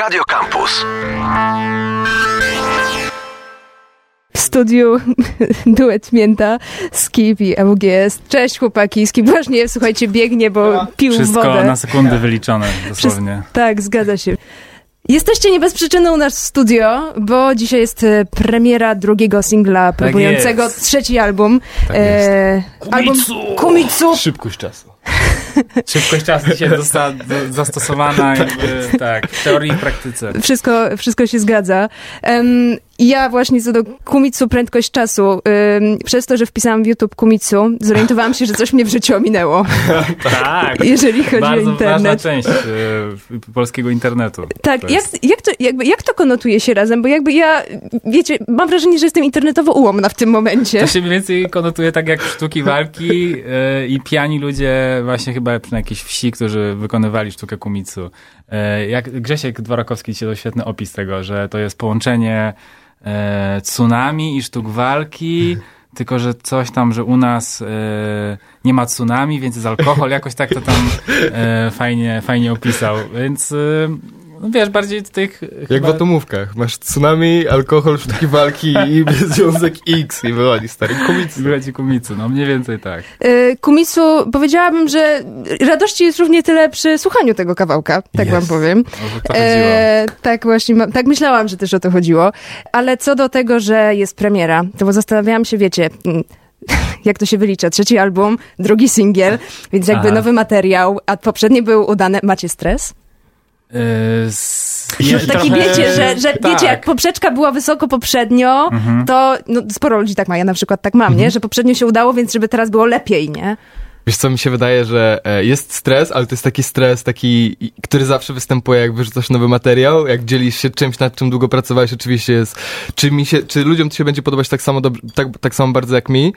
Radio Campus. W studiu duet Mięta, Skip i EWGS. Cześć chłopaki, Skip właśnie, słuchajcie, biegnie, bo pił Wszystko wodę. na sekundy wyliczone, dosłownie. Tak, zgadza się. Jesteście nie bez przyczyny u nas w studio, bo dzisiaj jest e, premiera drugiego singla próbującego jest. trzeci album. Tak e, album Kumitsu. Szybkość czasu. Szybkość czasu dzisiaj została do, zastosowana jakby, tak, w teorii i praktyce. Wszystko, wszystko się zgadza. Em, ja właśnie co do Kumitsu prędkość czasu, em, przez to, że wpisałam w YouTube Kumitsu, zorientowałam się, że coś mnie w życiu ominęło, Tak, jeżeli chodzi o bardzo ważna internet. część e, polskiego internetu. Tak, To jak, jest- jak, to, jakby, jak to konotuje się razem? Bo jakby ja, wiecie, mam wrażenie, że jestem internetowo ułomna w tym momencie. To się mniej więcej konotuje tak jak sztuki walki e, i pijani ludzie właśnie chyba na jakiejś wsi, którzy wykonywali sztukę kumicu. E, jak Grzesiek Dworakowski dzisiaj dał świetny opis tego, że to jest połączenie e, tsunami i sztuk walki, tylko że coś tam, że u nas e, nie ma tsunami, więc jest alkohol, jakoś tak to tam e, fajnie, fajnie opisał. Więc e, no wiesz, bardziej tych... Jak chyba- w atomówkach. Masz tsunami, alkohol, sztuki walki i związek X i wychodzi stary komicy. Wychodzi kumicy, no mniej więcej tak. Y, Kumitsu, powiedziałabym, że radości jest równie tyle przy słuchaniu tego kawałka, tak Jest. wam powiem. Chodziło. E, tak właśnie, ma- tak myślałam, że też o to chodziło. Ale co do tego, że jest premiera, to bo zastanawiałam się, wiecie, mm, jak to się wylicza, trzeci album, drugi singiel, więc jakby Aha. nowy materiał, a poprzednie były udane. Macie stres? No, je- taki trochę- wiecie, że, że tak. wiecie, jak poprzeczka była wysoko poprzednio, Mhm. to no, sporo ludzi tak ma, ja na przykład tak mam, nie? Że poprzednio się udało, więc żeby teraz było lepiej, nie? Wiesz co, mi się wydaje, że e, jest stres, ale to jest taki stres, taki, który zawsze występuje, jak wyrzucasz nowy materiał, jak dzielisz się czymś, nad czym długo pracowałeś, oczywiście jest, czy mi się, czy ludziom to się będzie podobać tak samo dobrze, tak, tak samo bardzo jak mi,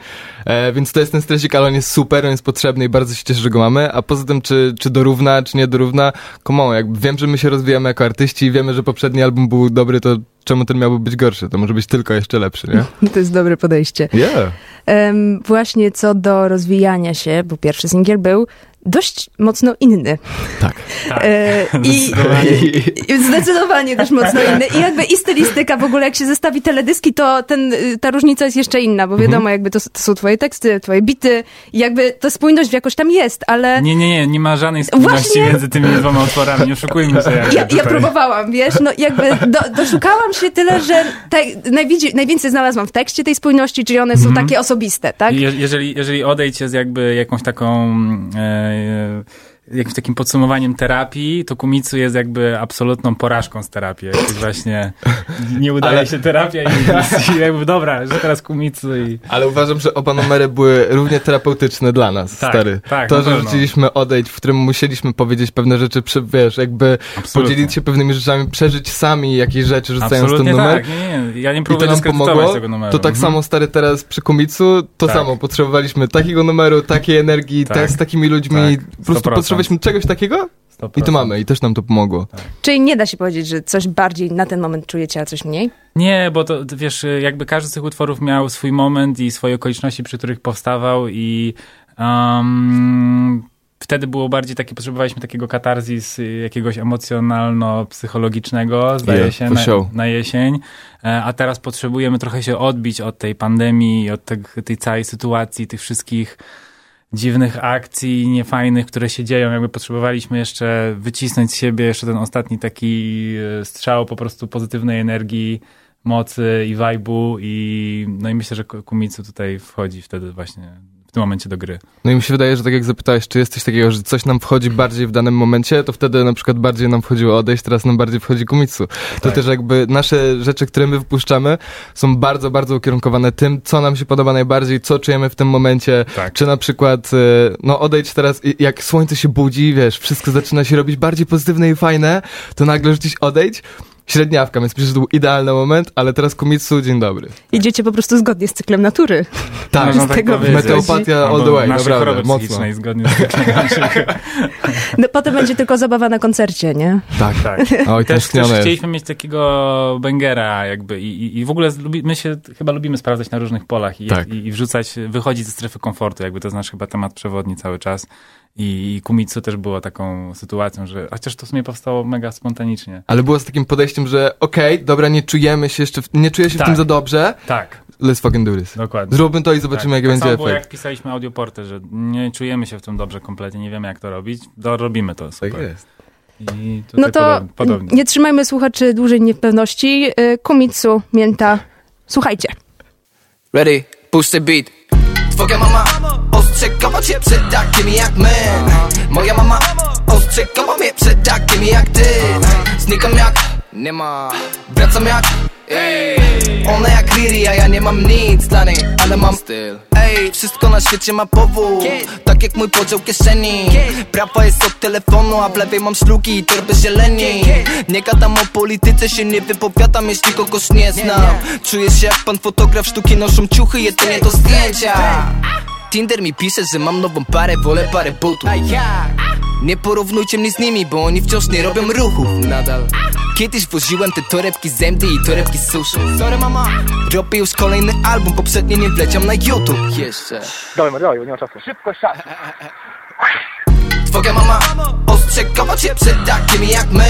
e, więc to jest ten stresik, ale on jest super, on jest potrzebny i bardzo się cieszę, że go mamy, a poza tym, czy, czy dorówna, czy nie dorówna, on, jakby wiem, że my się rozwijamy jako artyści wiemy, że poprzedni album był dobry, to czemu ten miałby być gorszy? To może być tylko jeszcze lepszy, nie? To jest dobre podejście. Yeah. Em, właśnie co do rozwijania się, bo pierwszy singiel był dość mocno inny. Tak. Tak. E, I, i zdecydowanie też mocno inny. I jakby i stylistyka w ogóle, jak się zestawi teledyski, to ten, y, ta różnica jest jeszcze inna, bo wiadomo, jakby to, to są twoje teksty, twoje bity i jakby ta spójność jakoś tam jest, ale Nie, nie, nie, nie ma żadnej spójności Właśnie- między tymi dwoma utworami, nie oszukujmy się. ja, ja próbowałam, wiesz, no jakby do, doszukałam się tyle, że te, najwięcej, najwięcej znalazłam w tekście tej spójności, czyli one są takie osobiste, tak? Je, jeżeli, jeżeli odejdzie z jakby jakąś taką e, meg jakimś takim podsumowaniem terapii, to Kumicu jest jakby absolutną porażką z terapii. Jakby właśnie nie udaje Ale- się terapia i, i jakby dobra, że teraz Kumicu i... Ale uważam, że oba numery były równie terapeutyczne dla nas, Tak, stary. tak, to, że rzuciliśmy odejść, w którym musieliśmy powiedzieć pewne rzeczy, przy, wiesz, jakby Absolutnie. podzielić się pewnymi rzeczami, przeżyć sami jakieś rzeczy, rzucając ten Absolutnie numer. tak, nie, nie, ja nie I to próbuję nam dyskredytować pomogło. tego numeru. To tak Mhm. samo, stary, teraz przy Kumicu, to Tak. samo. Potrzebowaliśmy takiego numeru, takiej energii, Tak. tak. z takimi ludźmi. Tak, po prostu 100%. Potrzebowaliśmy czegoś takiego 100%. i to mamy. I też nam to pomogło. Czyli nie da się powiedzieć, że coś bardziej na ten moment czujecie, a coś mniej? Nie, bo to wiesz, jakby każdy z tych utworów miał swój moment i swoje okoliczności, przy których powstawał i um, wtedy było bardziej takie, potrzebowaliśmy takiego katarzis jakiegoś emocjonalno-psychologicznego, zdaje Yeah, się, na, na jesień, E, a teraz potrzebujemy trochę się odbić od tej pandemii, od te, tej całej sytuacji, tych wszystkich dziwnych akcji niefajnych, które się dzieją. Jakby potrzebowaliśmy jeszcze wycisnąć z siebie jeszcze ten ostatni taki e, strzał po prostu pozytywnej energii, mocy i vibe'u i no i myślę, że Kumicu tutaj wchodzi wtedy właśnie tym momencie do gry. No i mi się wydaje, że tak jak zapytałeś, czy jest coś takiego, że coś nam wchodzi bardziej w danym momencie, to wtedy na przykład bardziej nam wchodziło odejść, teraz nam bardziej wchodzi Kumitsu. To Tak. też jakby nasze rzeczy, które my wypuszczamy, są bardzo, bardzo ukierunkowane tym, co nam się podoba najbardziej, co czujemy w tym momencie. Tak. Czy na przykład, e, no odejdź teraz, i- jak słońce się budzi, wiesz, wszystko zaczyna się robić bardziej pozytywne i fajne, to nagle rzucić odejdź, średniawka, więc myślę, że to był idealny moment, ale teraz Kumitsu, dzień dobry. Idziecie po prostu zgodnie z cyklem natury. Tak, z tego powiedzieć. meteopatia all the way, naprawdę, mocno. zgodnie z cyklem naszych. No, potem będzie tylko zabawa na koncercie, nie? Tak, Tak. Oj, Też, też chcieliśmy mieć takiego bangera jakby i, i, i w ogóle lubi, my się chyba lubimy sprawdzać na różnych polach i, Tak. i, i wrzucać, wychodzić ze strefy komfortu, jakby to jest nasz chyba temat przewodni cały czas I Kumitsu też było taką sytuacją, że chociaż to w sumie powstało mega spontanicznie. Ale było z takim podejściem, że okej, okay, dobra, nie czujemy się jeszcze, w, nie czuję się Tak. w tym za dobrze, Tak, let's fucking do this. dokładnie. Zróbmy to i zobaczymy, tak. jaki tak będzie efekt. jak pisaliśmy audioporty, że nie czujemy się w tym dobrze kompletnie, nie wiemy jak to robić, to robimy to super. Tak jest. I No to podobnie. podobnie. nie trzymajmy słuchaczy dłużej niepewności. Y, Kumitsu, Mięta, słuchajcie. Ready, push the beat Twoja mama ostrzegała cię przed takimi jak my. Moja mama ostrzegała mnie przed takimi jak ty. Znikam jak nie ma. Wracam jak Ej, ona jak Riri, a ja nie mam nic dla niej Ale mam styl. Ej, wszystko na świecie ma powód. Tak jak mój podział kieszeni. Prawa jest od telefonu, a w lewej mam szluki i torby zieleni. Nie gadam o polityce, się nie wypowiadam, jeśli kogoś nie znam. Czuję się jak pan fotograf, sztuki noszą ciuchy, jedynie do zdjęcia Tinder mi pisze, że mam nową parę, wolę parę butów. Nie porównujcie mnie z nimi, bo oni wciąż nie robią ruchów Nadal. Kiedyś woziłem te torebki z MD i torebki z suszu Sorry mama. Robię już kolejny album, poprzednie nie wleciał na YouTube. Jeszcze. Dawaj Mario, nie ma czasu. Szybko, czas. Twoja mama ostrzegała cię przed takimi jak my.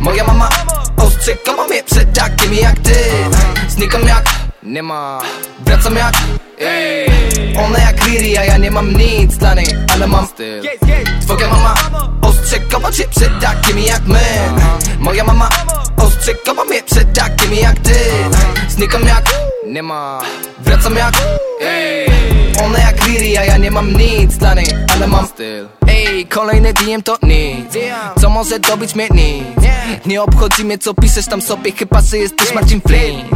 Moja mama ostrzegała mnie przed takimi jak ty. Znikam jak nie ma Wracam jak ona jak Riri, a ja nie mam nic dla niej Ale mam styl. Twoja mama ostrzegała cię przed takimi jak my. Moja mama ostrzegała mnie przed takimi jak ty. Znikam jak nie ma Wracam jak ona jak Riri, a ja nie mam nic dla niej Ale mam styl Ej, kolejny DM to nic. Co może dobić mnie? Nic. Nie obchodzi mnie co piszesz tam sobie Chyba, że jesteś Marcin Flynn.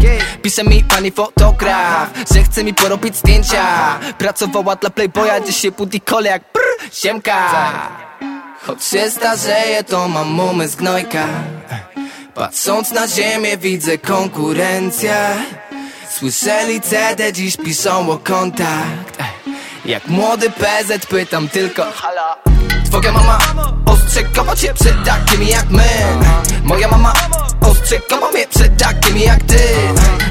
Pisze mi pani fotograf Że chce mi porobić zdjęcia. Pracowała dla Playboya Dzisiaj budzi kole jak brr, siemka. Choć się starzeję to mam umysł gnojka. Patrząc na ziemię widzę konkurencję. Słyszeli CD, dziś piszą o kontakt. Jak młody PZ pytam tylko halo Twoja mama ostrzegała cię przed takimi jak my. Moja mama ostrzegała mnie przed takimi jak ty.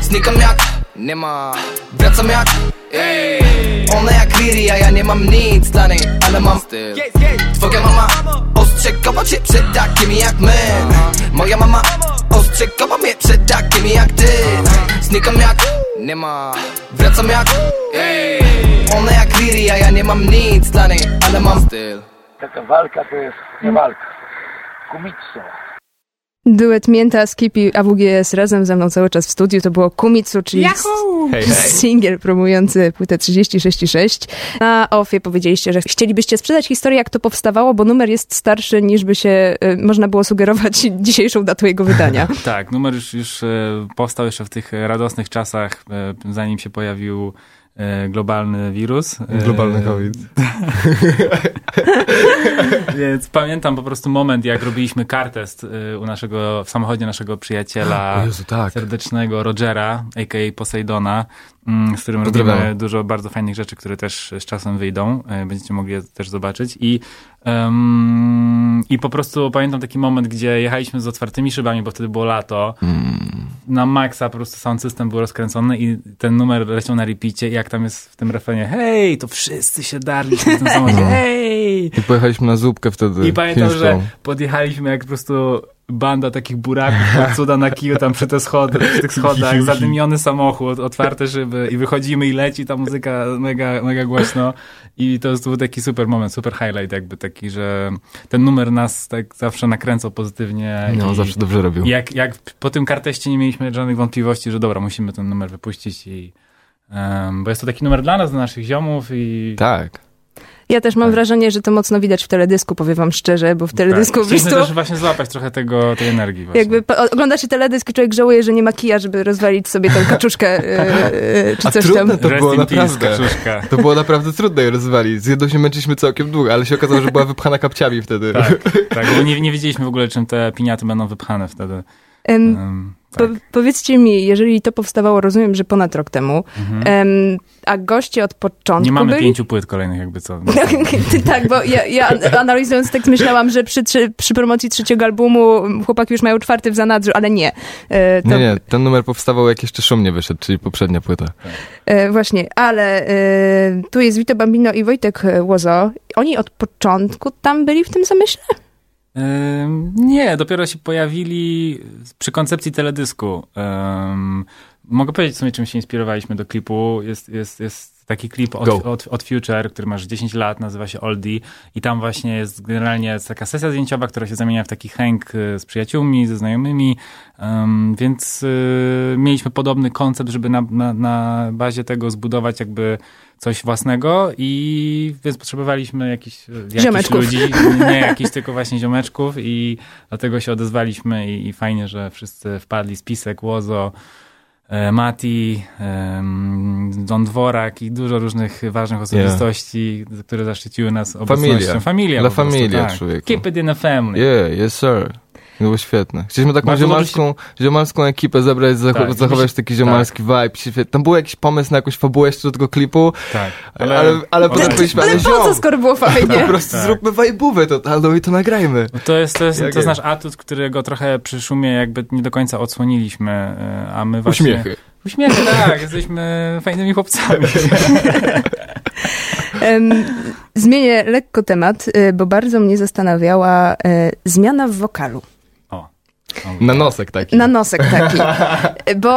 Znikam jak nie ma. Wracam jak ona jak Riri, a ja nie mam nic dla niej Ale mam styl. Twoja mama ostrzegała cię przed takimi jak my. Moja mama ostrzegała mnie przed takimi jak ty. Znikam jak nie ma. Wracam jak ona jak Riri, a ja nie mam nic dla niej Ale mam styl Taka walka to jest nie walka. Kumitsu. Duet Mięta, Skippy, AWGS razem ze mną cały czas w studiu. To było Kumitsu, czyli Hej, hej. singiel promujący płytę 36,6. Na ofie powiedzieliście, że chcielibyście sprzedać historię, jak to powstawało, bo numer jest starszy niż by się y, można było sugerować dzisiejszą datą jego wydania. Tak, numer już, już e, powstał jeszcze w tych radosnych czasach, e, zanim się pojawił globalny wirus. E, Globalny COVID. Więc pamiętam po prostu moment, jak robiliśmy kartest e, u naszego, w samochodzie naszego przyjaciela Jezu, tak. serdecznego Rogera, a.k.a. Poseidona, mm, z którym robimy dużo bardzo fajnych rzeczy, które też z czasem wyjdą. E, Będziecie mogli je też zobaczyć. I, em, I po prostu pamiętam taki moment, gdzie jechaliśmy z otwartymi szybami, bo wtedy było lato. Na maksa po prostu sound system był rozkręcony i ten numer leciał na repeacie i jak tam jest w tym refrenie hej, to wszyscy się darliśmy w tym samochodzie, hej! I pojechaliśmy na zupkę wtedy. I pamiętam, chińską. że podjechaliśmy jak po prostu banda takich buraków cuda na kiju tam przy, te schody, przy tych schodach, zadymiony samochód, otwarte szyby i wychodzimy i leci ta muzyka mega, mega głośno i to był taki super moment, super highlight jakby taki, że ten numer nas tak zawsze nakręcał pozytywnie. No, zawsze dobrze robił. Jak, jak po tym karteście nie mieliśmy żadnych wątpliwości, że dobra, musimy ten numer wypuścić i em, bo jest to taki numer dla nas, dla naszych ziomów i Tak. Ja też mam Tak. wrażenie, że to mocno widać w teledysku, powiem wam szczerze, bo w teledysku tak. po prostu... Też właśnie złapać trochę tego, tej energii właśnie. Jakby po, ogląda się teledysk i człowiek żałuje, że nie ma kija, żeby rozwalić sobie tą kaczuszkę e, czy A coś trudne tam. to Rest było naprawdę. kaczuszka. To było naprawdę trudne je rozwalić. Z jedną się męczyliśmy całkiem długo, ale się okazało, że była wypchana kapciami wtedy. Tak, tak, bo nie, nie wiedzieliśmy w ogóle, czym te piniaty będą wypchane wtedy. Em, Po, powiedzcie mi, jeżeli to powstawało, rozumiem, że ponad rok temu, em, a goście od początku Mhm. Nie mamy byli... pięciu płyt kolejnych jakby co. tak, bo ja, ja analizując tekst myślałam, że przy, przy promocji trzeciego albumu chłopaki już mają czwarty w zanadrzu, ale nie. E, to, Nie, nie, ten numer powstawał jak jeszcze szum nie wyszedł, czyli poprzednia płyta. E, właśnie, ale e, tu jest Vito Bambino i Wojtek Łozo. Oni od początku tam byli w tym zamyśle? Nie, dopiero się pojawili przy koncepcji teledysku. Mogę powiedzieć w sumie, czym się inspirowaliśmy do klipu. Jest, jest, jest taki klip od, od, od Future, który masz 10 lat, nazywa się Oldie. I tam właśnie jest generalnie taka sesja zdjęciowa, która się zamienia w taki hang y, z przyjaciółmi, ze znajomymi, Ym, więc y, mieliśmy podobny koncept, żeby na, na, na bazie tego zbudować jakby coś własnego i więc potrzebowaliśmy jakichś, y, jakichś ludzi, nie jakichś tylko właśnie ziomeczków i dlatego się odezwaliśmy i, i fajnie, że wszyscy wpadli, Spisek, Łozo, Mati, em, Don Dworak i dużo różnych ważnych osobistości, które zaszczyciły nas obecnością. Familia. Familia prostu, familia, tak. człowieku. Keep it in a family. Yeah, yes sir. To było świetne. Chcieliśmy taką Bardzo ziomalską, ziomalską ekipę zebrać, zacho- Tak, zachować taki ziomalski vibe. Świetnie. Tam był jakiś pomysł na jakąś fabułę jeszcze do tego klipu, Tak. ale, ale, ale potem powiedzieliśmy, Ale ale po co, skoro było po fajnie? prostu Tak. zróbmy vibe'ówę totalną i to nagrajmy. No To jest, to jest, to jest nasz atut, którego trochę przy szumie jakby nie do końca odsłoniliśmy, e, a my właśnie... Uśmiechy. Uśmiechy, tak. Jesteśmy fajnymi chłopcami. Zmienię lekko temat, y, bo bardzo mnie zastanawiała y, zmiana w wokalu. Na nosek taki. Na nosek taki. Bo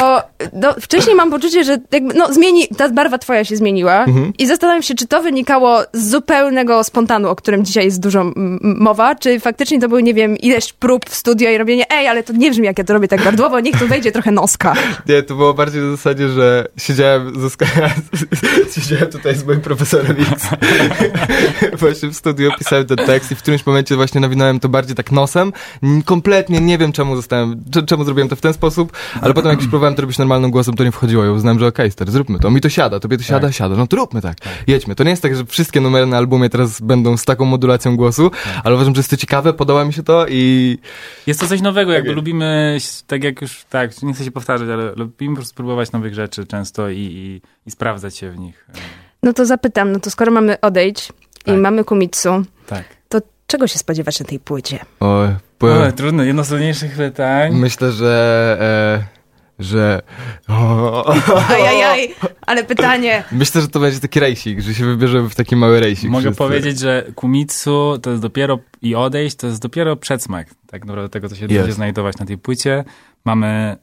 no, wcześniej mam poczucie, że jakby, no, zmieni, ta barwa twoja się zmieniła i zastanawiam się, czy to wynikało z zupełnego spontanu, o którym dzisiaj jest dużo mowa, czy faktycznie to były, nie wiem, ileś prób w studio i robienie, ej, ale to nie brzmi, jak ja to robię tak gardłowo, niech tu wejdzie trochę noska. Nie, to było bardziej na zasadzie, że siedziałem, z Oskar- siedziałem tutaj z moim profesorem X. właśnie w studiu pisałem ten tekst i w którymś momencie właśnie nawinąłem to bardziej tak nosem. Kompletnie nie wiem, czemu zostałem, cze- czemu zrobiłem to w ten sposób, ale potem jak już próbowałem to robić normalnym głosem, to nie wchodziło. Ja uznałem, że okej, stary, zróbmy to. Mi to siada, tobie to siada, siada. No to róbmy tak. Jedźmy. To nie jest tak, że wszystkie numery na albumie teraz będą z taką modulacją głosu, ale uważam, że jest to ciekawe, podoba mi się to i Jest to coś nowego, jakby Tak. lubimy, tak jak już, tak, nie chcę się powtarzać, ale lubimy po prostu próbować nowych rzeczy często i, i, i sprawdzać się w nich. No to zapytam, no to skoro mamy odejdź i Tak. mamy Kumitsu, Tak. to czego się spodziewać na tej płycie? o, po, O, trudno, jedno z trudniejszych pytań. myślę, że e, że o, Ajajaj, ale pytanie, Myślę, że to będzie taki rejsik, że się wybierzemy w taki mały rejsik. Mogę wszyscy. powiedzieć, że Kumitsu to jest dopiero i odejść, to jest dopiero przedsmak tak naprawdę tego, co się Jest. będzie znajdować na tej płycie. Mamy,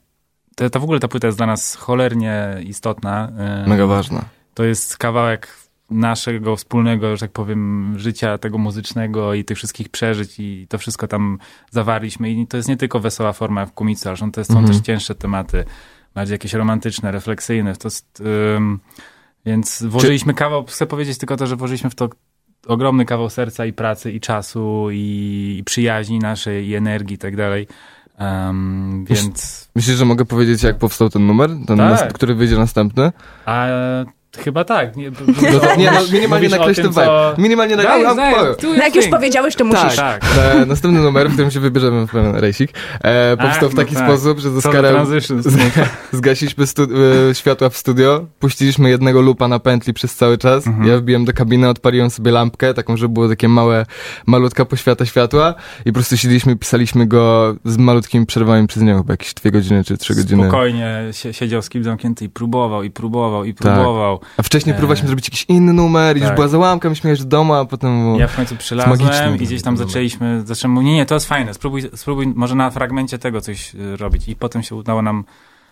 to, to w ogóle ta płyta jest dla nas cholernie istotna. Ym, Mega ważna. To jest kawałek naszego wspólnego, że tak powiem, życia tego muzycznego i tych wszystkich przeżyć i to wszystko tam zawarliśmy i to jest nie tylko wesoła forma w Kumicu, ale to są Mhm. też cięższe tematy, bardziej jakieś romantyczne, refleksyjne. To jest, więc włożyliśmy kawał, chcę powiedzieć tylko to, że włożyliśmy w to ogromny kawał serca i pracy i czasu i, i przyjaźni naszej i energii i tak dalej. Um, więc Myślisz, że mogę powiedzieć, jak powstał ten numer? Ten, Tak. nas, który wyjdzie następny? a chyba tak. Nie, No to, nie, no, minimalnie nakreśl tym, ten vibe. co- Minimalnie nakreśl. no jak już powiedziałeś, to musisz. Tak. E, następny numer, w którym się wybierzemy w pewien rejsik, e, powstał A, w taki no tak. sposób, że z Co za Oskarem transitions. zgasiliśmy stu- e, światła w studio, puściliśmy jednego lupa na pętli przez cały czas. Mhm. Ja wbiłem do kabiny, odpaliłem sobie lampkę, taką, żeby było takie małe, malutka poświata światła i po prostu siedzieliśmy i pisaliśmy go z malutkimi przerwami przez niego, chyba jakieś dwie godziny czy trzy godziny. Spokojnie sie- siedział z kim zamknięty i próbował, i próbował, i Tak. A wcześniej E. próbowaliśmy zrobić jakiś inny numer i już Tak. była załamka, myśmy jechać do domu, a potem... Ja w końcu magiczny przylazłem i gdzieś tam zaczęliśmy, zacząłem mówić, nie, nie, to jest fajne, spróbuj, spróbuj może na fragmencie tego coś y, robić. I potem się udało nam,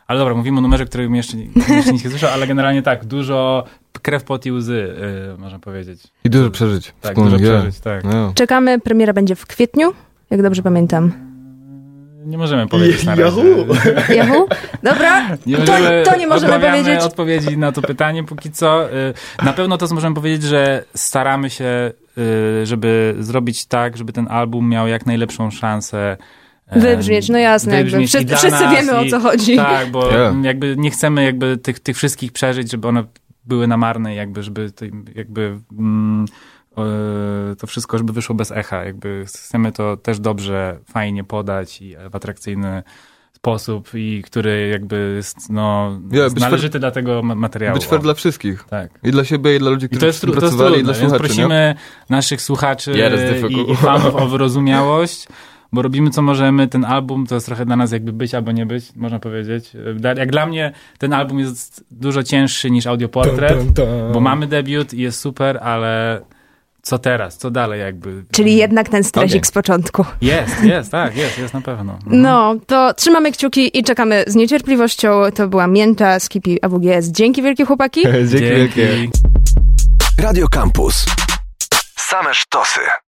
ale dobra, mówimy o numerze, którego jeszcze, jeszcze nikt nie słyszał, ale generalnie tak, dużo krew, pot i łzy, y, można powiedzieć. I dużo przeżyć. Tak, dużo przeżyć, tak. No. Czekamy, premiera będzie w kwietniu, jak dobrze pamiętam. Nie możemy powiedzieć na razie. Yahoo! Yahoo? Dobra, Nie to, możemy- to nie możemy powiedzieć. odpowiedzi na to pytanie póki co. Y, Na pewno to, co możemy powiedzieć, że staramy się, y, żeby zrobić tak, żeby ten album miał jak najlepszą szansę Wybrzmieć, no jasne, jakby. wybrzmieć i Wszyscy, wszyscy wiemy, o co chodzi. Tak, bo Yeah. jakby nie chcemy jakby tych, tych wszystkich przeżyć, żeby one były na marne, jakby, żeby to, jakby mm, to wszystko, żeby wyszło bez echa. Jakby chcemy to też dobrze, fajnie podać i w atrakcyjny sposób i który jakby jest no, Ja, należyty dla tego ma- materiału. Być fair dla wszystkich. Tak. I dla siebie, i dla ludzi, I którzy to jest, tru- to jest pracowali, trudne, i dla słuchaczy, nie? prosimy naszych słuchaczy Yeah, i, i fanów o wyrozumiałość, bo robimy co możemy. Ten album to jest trochę dla nas jakby być albo nie być, można powiedzieć. Jak dla mnie ten album jest dużo cięższy niż audioportret, bo mamy debiut i jest super, ale co teraz, co dalej jakby? Czyli jednak ten stresik z początku. Jest, jest, tak, jest, jest na pewno. Mhm. No, to trzymamy kciuki i czekamy z niecierpliwością. To była Mięta z Kipi AWGS. Dzięki wielkie chłopaki. Dzięki wielkie. Radio Campus. Same sztosy.